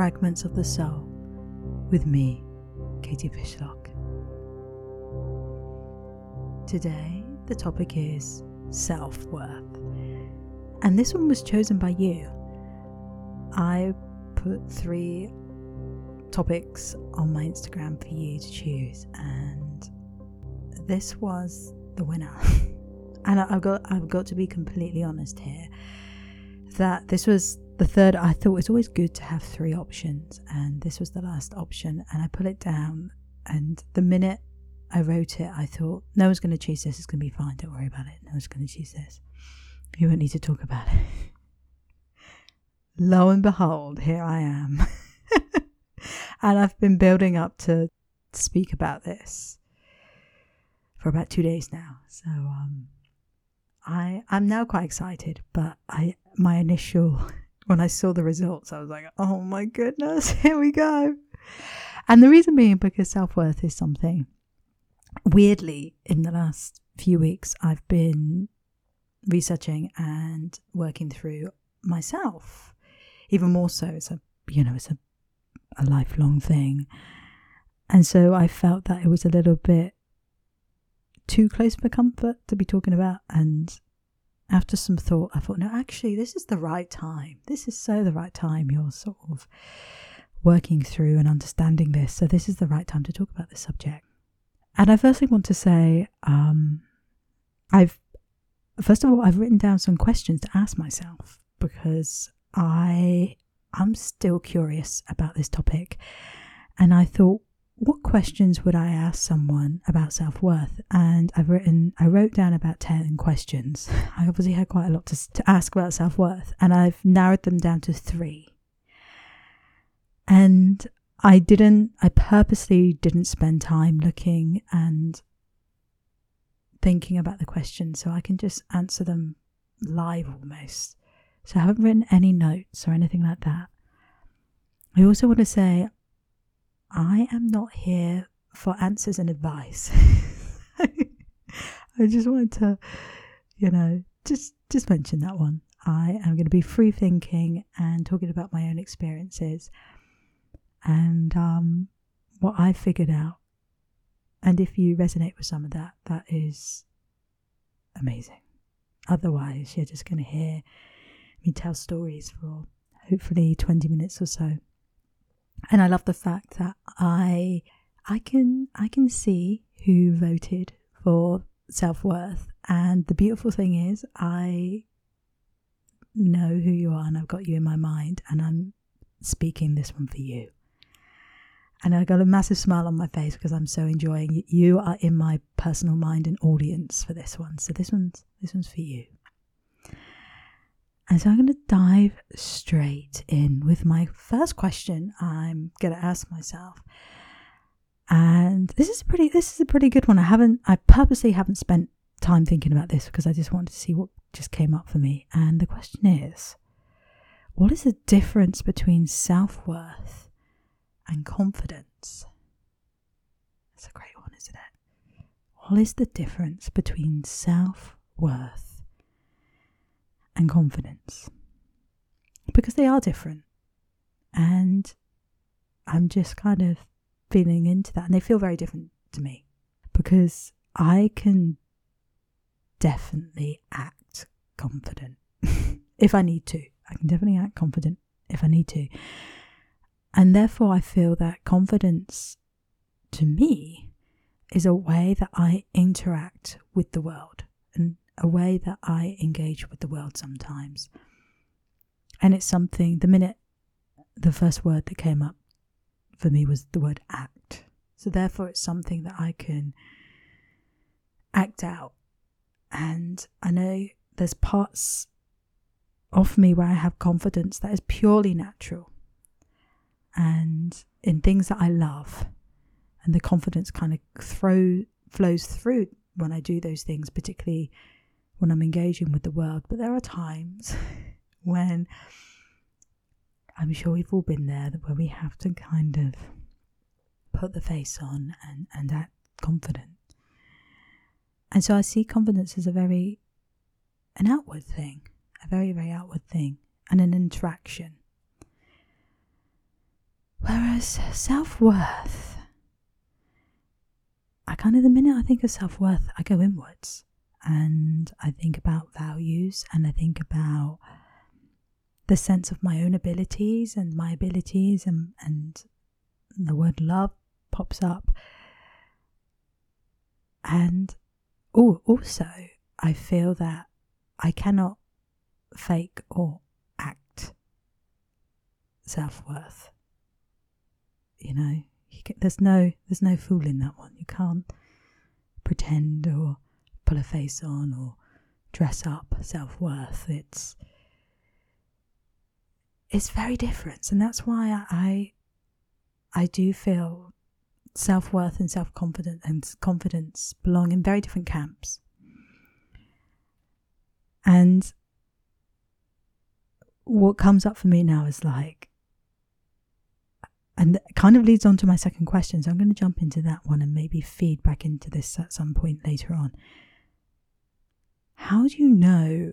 Fragments of the Soul with me, Katie Fishlock. Today, the topic is self worth, and this one was chosen by you. I put three topics on my Instagram for you to choose, and this was the winner. and I've got I've got to be completely honest here that this was the third. I thought it's always good to have three options, and this was the last option. And I put it down, and the minute I wrote it, I thought, no one's going to choose this. It's going to be fine. Don't worry about it. No one's going to choose this. You won't need to talk about it. Lo and behold, here I am. and I've been building up to speak about this for about two days now. So, um, I I'm now quite excited, but I my initial when I saw the results, I was like, oh my goodness, here we go. And the reason being because self worth is something weirdly in the last few weeks I've been researching and working through myself. Even more so, it's a you know, it's a a lifelong thing. And so I felt that it was a little bit too close for comfort to be talking about. And after some thought, I thought, no, actually, this is the right time. This is so the right time. You're sort of working through and understanding this. So, this is the right time to talk about this subject. And I firstly want to say, um, I've, first of all, I've written down some questions to ask myself because I, I'm still curious about this topic. And I thought, what questions would I ask someone about self worth? And I've written, I wrote down about 10 questions. I obviously had quite a lot to, to ask about self worth, and I've narrowed them down to three. And I didn't, I purposely didn't spend time looking and thinking about the questions so I can just answer them live almost. So I haven't written any notes or anything like that. I also want to say I am not here for answers and advice. I just wanted to, you know, just just mention that one. I am going to be free thinking and talking about my own experiences and um, what I figured out. And if you resonate with some of that, that is amazing. Otherwise, you're just going to hear me tell stories for hopefully 20 minutes or so and I love the fact that I I can I can see who voted for self worth, and the beautiful thing is I know who you are, and I've got you in my mind, and I'm speaking this one for you. And I got a massive smile on my face because I'm so enjoying it. You are in my personal mind and audience for this one. So this one's this one's for you. And so I'm going to dive straight in with my first question I'm going to ask myself. And this is pretty this is a pretty good one. I haven't I purposely haven't spent time thinking about this because I just wanted to see what just came up for me. And the question is what is the difference between self-worth and confidence? That's a great one, isn't it? What is the difference between self-worth and confidence because they are different. And I'm just kind of feeling into that. And they feel very different to me because I can definitely act confident if I need to. I can definitely act confident if I need to. And therefore, I feel that confidence to me is a way that I interact with the world and a way that I engage with the world sometimes. And it's something, the minute the first word that came up for me was the word act. So therefore, it's something that I can act out. And I know there's parts of me where I have confidence that is purely natural and in things that I love. And the confidence kind of throw, flows through when I do those things, particularly when I'm engaging with the world. But there are times when I'm sure we've all been there where we have to kind of put the face on and, and act confident. And so I see confidence as a very, an outward thing, a very, very outward thing, and an interaction. Whereas self worth, I kind of, the minute I think of self worth, I go inwards and I think about values and I think about the sense of my own abilities and my abilities and, and the word love pops up. And oh, also, I feel that I cannot fake or act self worth. You know, you can, there's no there's no fooling that one. You can't pretend or a face on or dress up self worth. It's it's very different, and that's why I I do feel self worth and self confidence and confidence belong in very different camps. And what comes up for me now is like, and kind of leads on to my second question. So I'm going to jump into that one and maybe feed back into this at some point later on. How do you know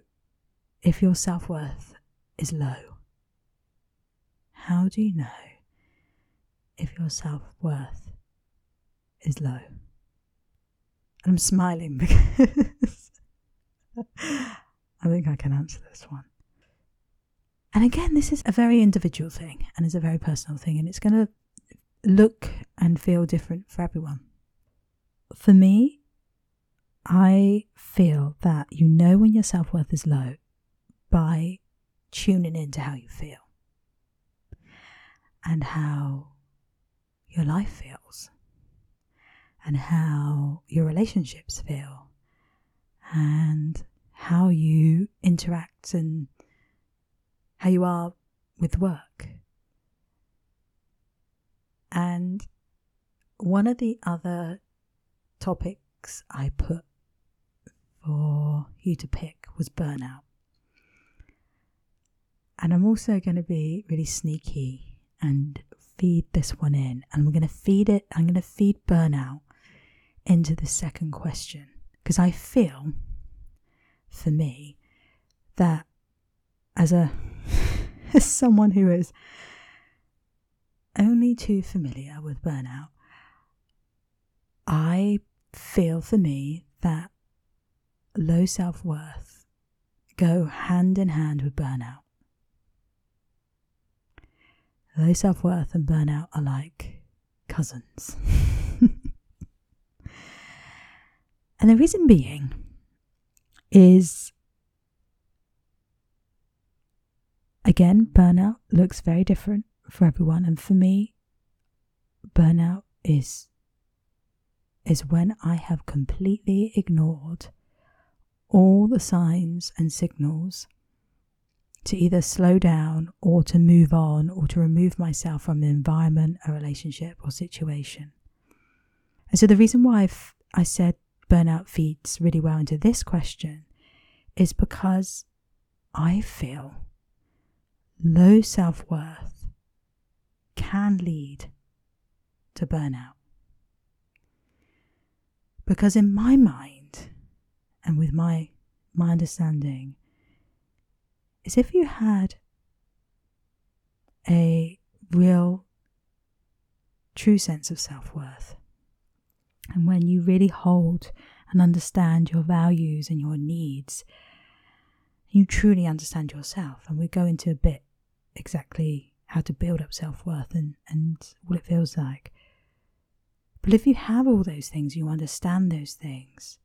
if your self worth is low? How do you know if your self worth is low? And I'm smiling because I think I can answer this one. And again, this is a very individual thing and it's a very personal thing, and it's going to look and feel different for everyone. For me, I feel that you know when your self worth is low by tuning into how you feel and how your life feels and how your relationships feel and how you interact and how you are with work. And one of the other topics I put for you to pick was burnout. And I'm also going to be really sneaky and feed this one in. And I'm going to feed it, I'm going to feed burnout into the second question. Because I feel, for me, that as a as someone who is only too familiar with burnout, I feel for me that low self worth go hand in hand with burnout. Low self worth and burnout are like cousins. and the reason being is again, burnout looks very different for everyone. And for me, burnout is is when I have completely ignored all the signs and signals to either slow down or to move on or to remove myself from the environment, a relationship, or situation. And so the reason why I've, I said burnout feeds really well into this question is because I feel low self worth can lead to burnout. Because in my mind and with my, my understanding, is if you had a real, true sense of self worth, and when you really hold and understand your values and your needs, you truly understand yourself. And we go into a bit exactly how to build up self worth and, and what it feels like. But if you have all those things, you understand those things,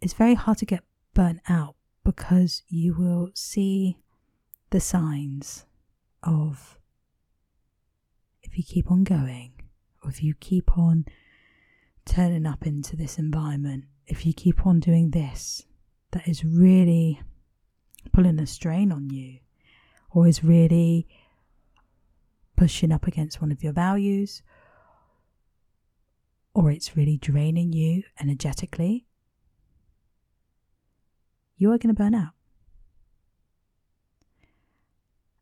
it's very hard to get burnt out because you will see the signs of if you keep on going, or if you keep on turning up into this environment, if you keep on doing this, that is really pulling a strain on you, or is really pushing up against one of your values, or it's really draining you energetically, you are going to burn out.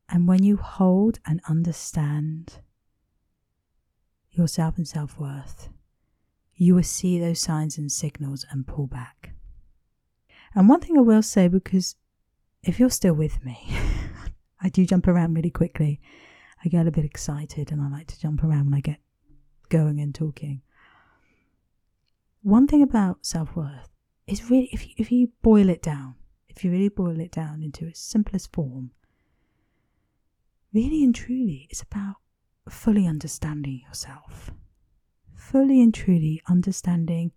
And when you hold and understand yourself and self worth, you will see those signs and signals and pull back. And one thing I will say, because if you're still with me, I do jump around really quickly. I get a bit excited and I like to jump around when I get going and talking. One thing about self worth is really, if you, if you boil it down, if you really boil it down into its simplest form, really and truly, it's about fully understanding yourself, fully and truly understanding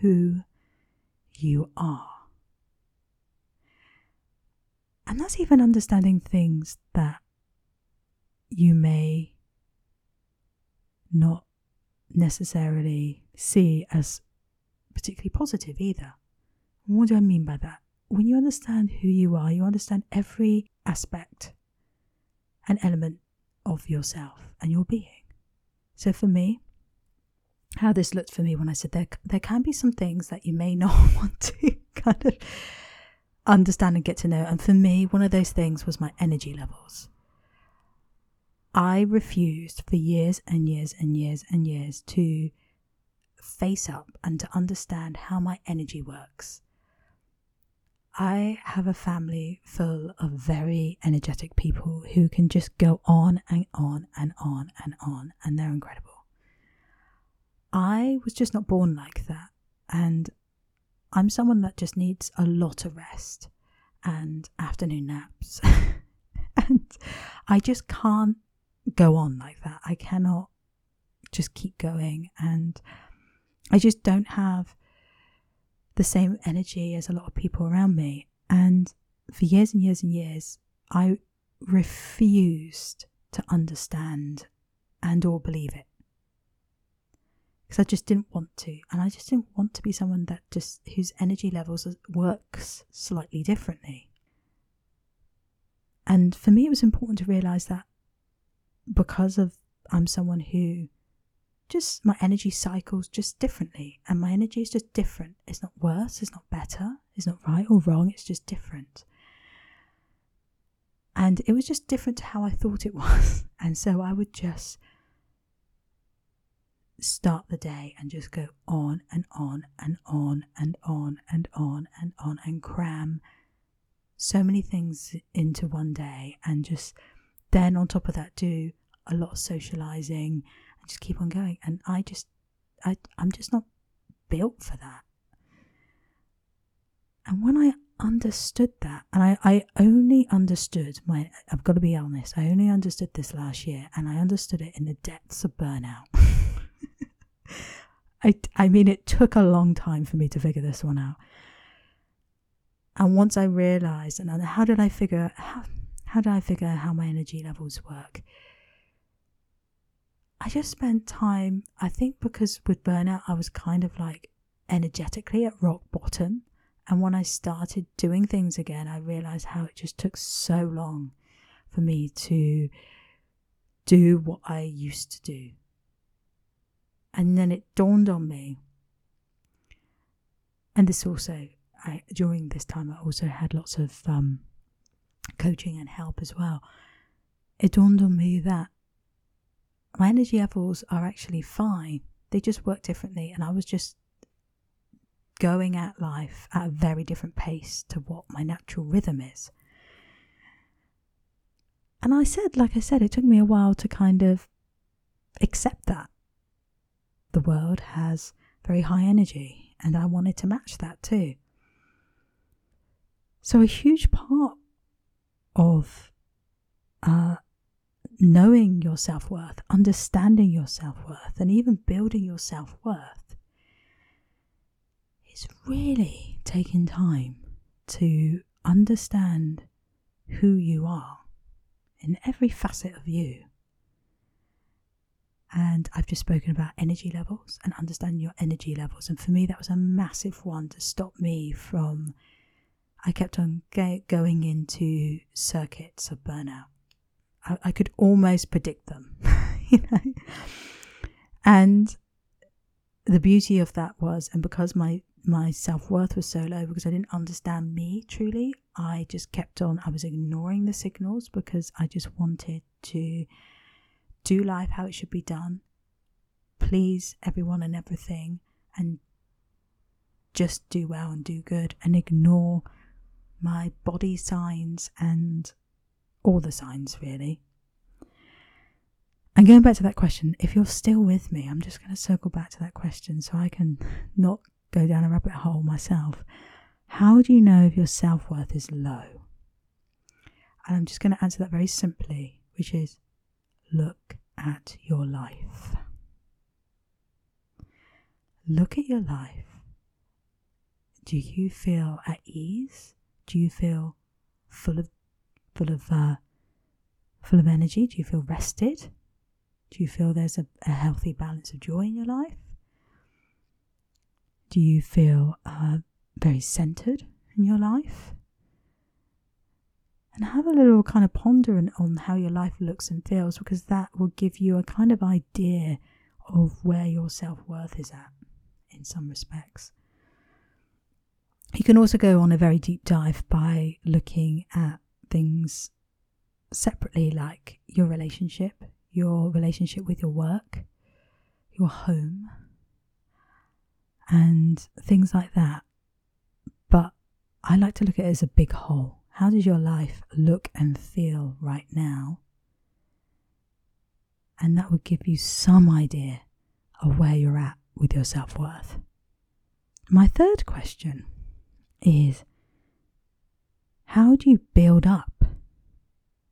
who you are. And that's even understanding things that you may not necessarily see as particularly positive either. What do I mean by that? When you understand who you are, you understand every aspect and element of yourself and your being. So for me, how this looked for me when I said there, there can be some things that you may not want to kind of understand and get to know. And for me, one of those things was my energy levels. I refused for years and years and years and years to face up and to understand how my energy works. I have a family full of very energetic people who can just go on and on and on and on, and they're incredible. I was just not born like that, and I'm someone that just needs a lot of rest and afternoon naps. and I just can't go on like that. I cannot just keep going. And I just don't have the same energy as a lot of people around me. And for years and years and years, I refused to understand and or believe it because I just didn't want to, and I just didn't want to be someone that just whose energy levels works slightly differently. And for me, it was important to realize that because of I'm someone who just my energy cycles just differently, and my energy is just different. It's not worse, it's not better, it's not right or wrong, it's just different. And it was just different to how I thought it was. And so I would just start the day and just go on and on and on and on and on and on and cram so many things into one day and just then on top of that do a lot of socializing just keep on going and i just i i'm just not built for that and when i understood that and i i only understood my i've got to be honest i only understood this last year and i understood it in the depths of burnout I, I mean, it took a long time for me to figure this one out. And once I realized, and how did I figure how, how did I figure how my energy levels work? I just spent time, I think because with burnout, I was kind of like energetically at rock bottom. And when I started doing things again, I realized how it just took so long for me to do what I used to do. And then it dawned on me. And this also, I, during this time, I also had lots of um, coaching and help as well. It dawned on me that my energy levels are actually fine. They just work differently. And I was just going at life at a very different pace to what my natural rhythm is. And I said, like I said, it took me a while to kind of accept that the world has very high energy, and I wanted to match that too. So, a huge part of uh, knowing your self worth, understanding your self worth, and even building your self worth is really taking time to understand who you are in every facet of you. And I've just spoken about energy levels and understanding your energy levels. And for me, that was a massive one to stop me from. I kept on going into circuits of burnout. I, I could almost predict them, you know. And the beauty of that was, and because my my self worth was so low, because I didn't understand me truly, I just kept on. I was ignoring the signals because I just wanted to do life how it should be done, please everyone and everything, and just do well and do good and ignore my body signs and all the signs really. And going back to that question, if you're still with me, I'm just going to circle back to that question so I can not go down a rabbit hole myself. How do you know if your self worth is low? And I'm just going to answer that very simply, which is look at your life. Look at your life. Do you feel at ease? Do you feel full of full of uh, full of energy? Do you feel rested? Do you feel there's a, a healthy balance of joy in your life? Do you feel uh, very centered in your life? And have a little kind of ponder on how your life looks and feels because that will give you a kind of idea of where your self worth is at in some respects. You can also go on a very deep dive by looking at things separately, like your relationship, your relationship with your work, your home, and things like that. But I like to look at it as a big whole. How does your life look and feel right now? And that would give you some idea of where you're at with your self worth. My third question is how do you build up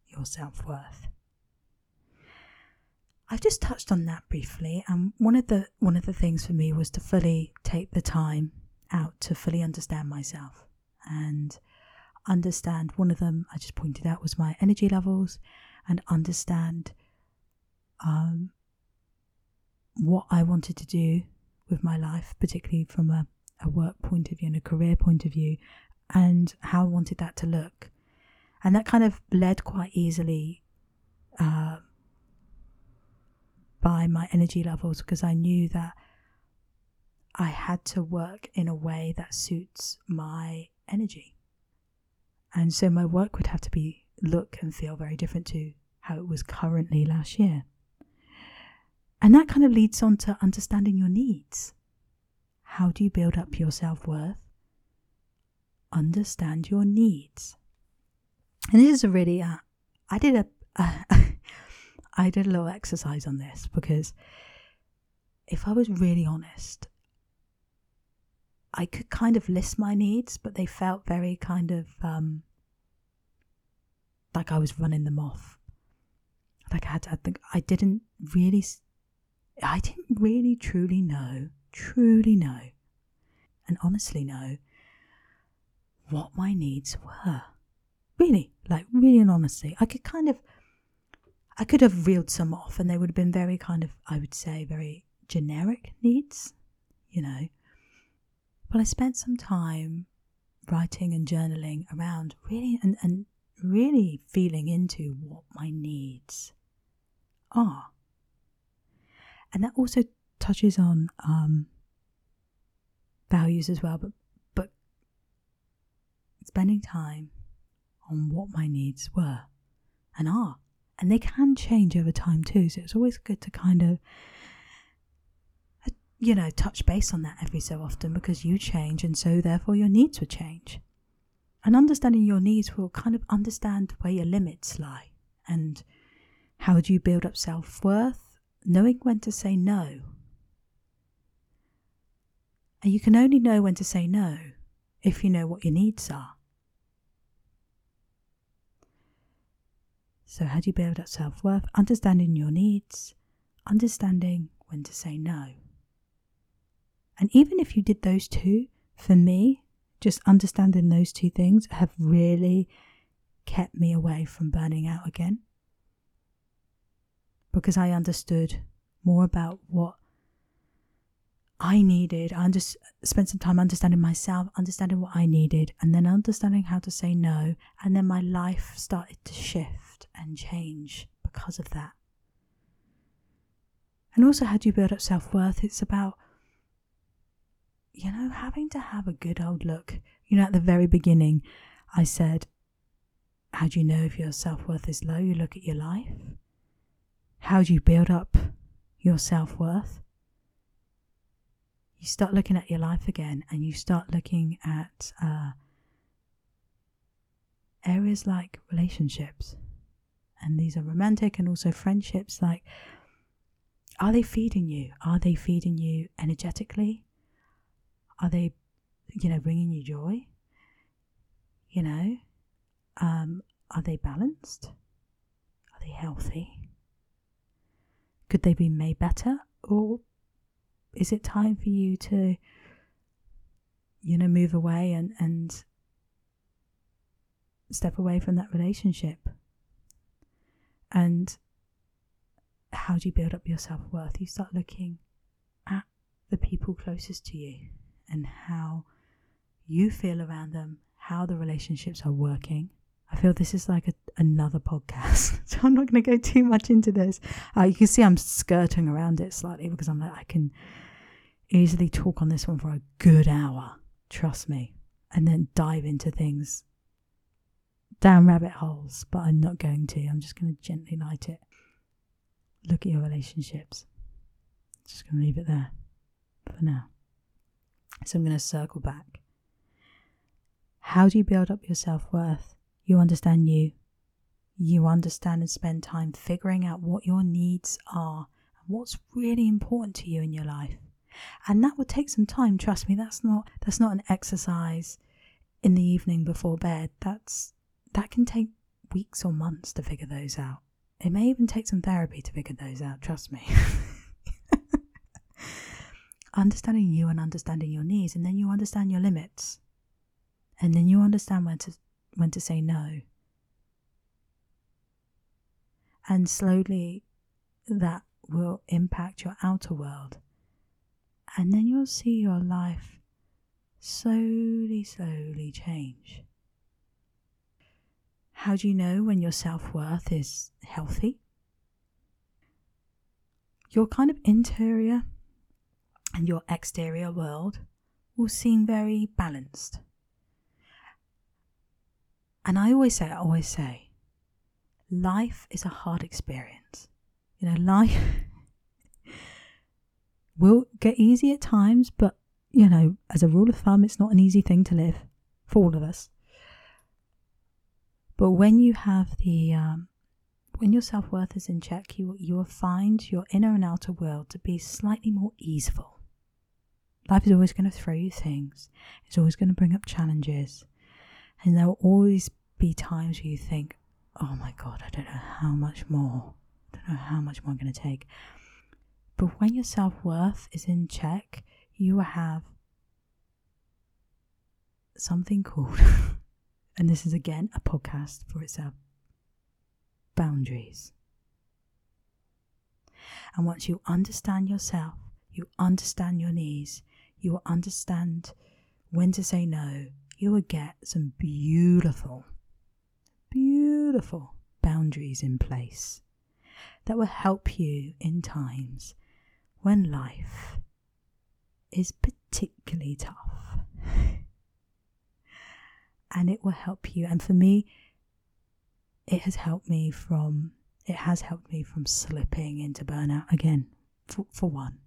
your self worth? I've just touched on that briefly, and one of the one of the things for me was to fully take the time out to fully understand myself and understand one of them I just pointed out was my energy levels and understand um, what I wanted to do with my life, particularly from a, a work point of view and a career point of view, and how I wanted that to look. And that kind of led quite easily uh, by my energy levels because I knew that I had to work in a way that suits my energy. And so my work would have to be look and feel very different to how it was currently last year. And that kind of leads on to understanding your needs. How do you build up your self worth? Understand your needs. And this is a really, uh, I did a, uh, I did a little exercise on this because if I was really honest, I could kind of list my needs, but they felt very kind of um, like I was running them off. Like I had to, I think I didn't really, I didn't really truly know, truly know, and honestly know what my needs were. Really, like really and honestly, I could kind of, I could have reeled some off, and they would have been very kind of, I would say, very generic needs, you know but I spent some time writing and journaling around really and, and really feeling into what my needs are. And that also touches on um, values as well, but spending time on what my needs were and are. And they can change over time too. So it's always good to kind of uh, you know, touch base on that every so often because you change and so therefore your needs will change. And understanding your needs will kind of understand where your limits lie and how do you build up self worth, knowing when to say no. And you can only know when to say no if you know what your needs are. So, how do you build up self worth? Understanding your needs, understanding when to say no. And even if you did those two, for me, just understanding those two things have really kept me away from burning out again. Because I understood more about what I needed. I spent some time understanding myself, understanding what I needed, and then understanding how to say no. And then my life started to shift and change because of that. And also, how do you build up self worth? It's about you know, having to have a good old look. You know, at the very beginning, I said, How do you know if your self worth is low? You look at your life. How do you build up your self worth? You start looking at your life again and you start looking at uh, areas like relationships. And these are romantic and also friendships. Like, are they feeding you? Are they feeding you energetically? Are they, you know, bringing you joy? You know, um, are they balanced? Are they healthy? Could they be made better? Or is it time for you to, you know, move away and, and step away from that relationship? And how do you build up your self worth? You start looking at the people closest to you and how you feel around them, how the relationships are working. I feel this is like a, another podcast, so I'm not going to go too much into this. Uh, you can see I'm skirting around it slightly because I'm like, I can easily talk on this one for a good hour, trust me, and then dive into things down rabbit holes, but I'm not going to. I'm just going to gently light it look at your relationships. Just going to leave it there for now. So I'm going to circle back. How do you build up your self worth? You understand you. You understand and spend time figuring out what your needs are and what's really important to you in your life. And that will take some time, trust me. That's not that's not an exercise in the evening before bed. That's that can take weeks or months to figure those out. It may even take some therapy to figure those out, trust me. understanding you and understanding your needs, and then you understand your limits. And then you understand when to when to say no. And slowly that will impact your outer world. And then you'll see your life slowly, slowly change. How do you know when your self worth is healthy? Your kind of interior and your exterior world will seem very balanced. And I always say, I always say, life is a hard experience. You know, life will get easy at times, but, you know, as a rule of thumb, it's not an easy thing to live for all of us. But when you have the um, when your self worth is in check, you you will find your inner and outer world to be slightly more easeful. Life is always going to throw you things. It's always going to bring up challenges, and there will always be times where you think, "Oh my God, I don't know how much more. I don't know how much more I'm going to take." But when your self worth is in check, you will have something called and this is again a podcast for itself boundaries. And once you understand yourself, you understand your needs, you will understand when to say no, you will get some beautiful, beautiful boundaries in place that will help you in times when life is particularly tough and it will help you. And for me, it has helped me from it has helped me from slipping into burnout again, for, for one.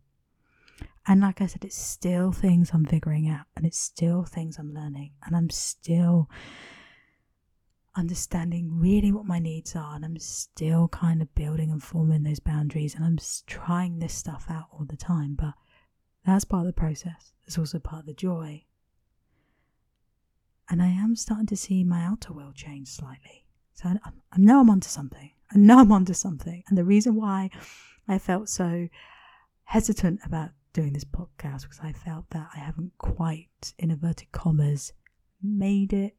And like I said, it's still things I'm figuring out, and it's still things I'm learning, and I'm still understanding really what my needs are, and I'm still kind of building and forming those boundaries, and I'm trying this stuff out all the time. But that's part of the process. It's also part of the joy and I am starting to see my outer world change slightly. So I, I know I'm onto something. I know I'm onto something. And the reason why I felt so hesitant about doing this podcast because I felt that I haven't quite, in inverted commas, made it.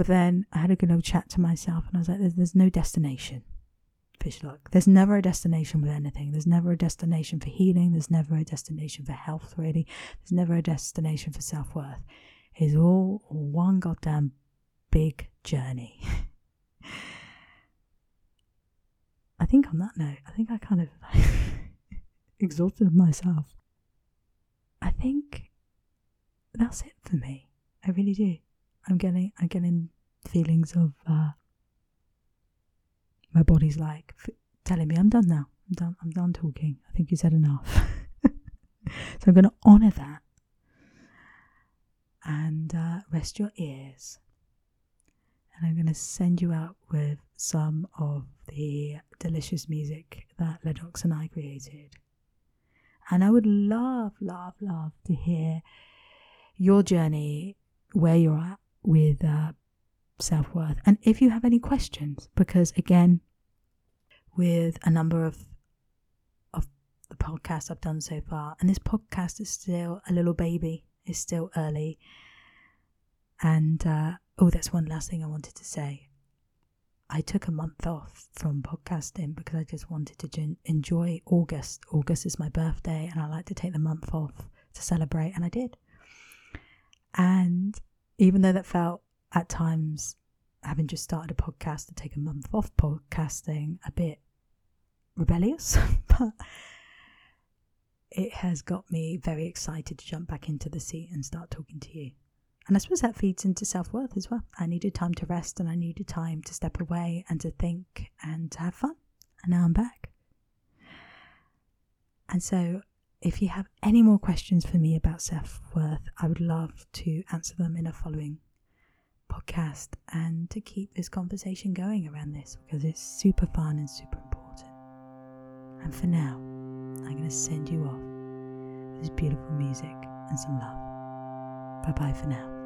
But then I had a good old chat to myself and I was like, there's, there's no destination. Fishlock. There's never a destination with anything. There's never a destination for healing. There's never a destination for health, really. There's never a destination for self worth It's all one goddamn big journey. I think on that note, I think I kind of exhausted myself. I think that's it for me. I really do. I'm getting, I'm getting feelings of uh, my body's like f- telling me I'm done now. I'm done. I'm done talking. I think you said enough. so I'm going to honour that and uh, rest your ears. And I'm going to send you out with some of the delicious music that Leadox and I created. And I would love, love, love to hear your journey, where you're at with uh, self worth. And if you have any questions, because again, with a number of of the podcasts I've done so far, and this podcast is still a little baby, it's still early. And uh, oh, that's one last thing I wanted to say. I took a month off from podcasting because I just wanted to enjoy August. August is my birthday, and I like to take the month off to celebrate, and I did. And even though that felt at times, having just started a podcast to take a month off podcasting, a bit rebellious, but it has got me very excited to jump back into the seat and start talking to you. And I suppose that feeds into self worth as well. I needed time to rest and I needed time to step away and to think and to have fun. And now I'm back. And so, if you have any more questions for me about self worth, I would love to answer them in a following podcast and to keep this conversation going around this because it's super fun and super important. And for now, I'm going to send you off with this beautiful music and some love. Bye bye for now.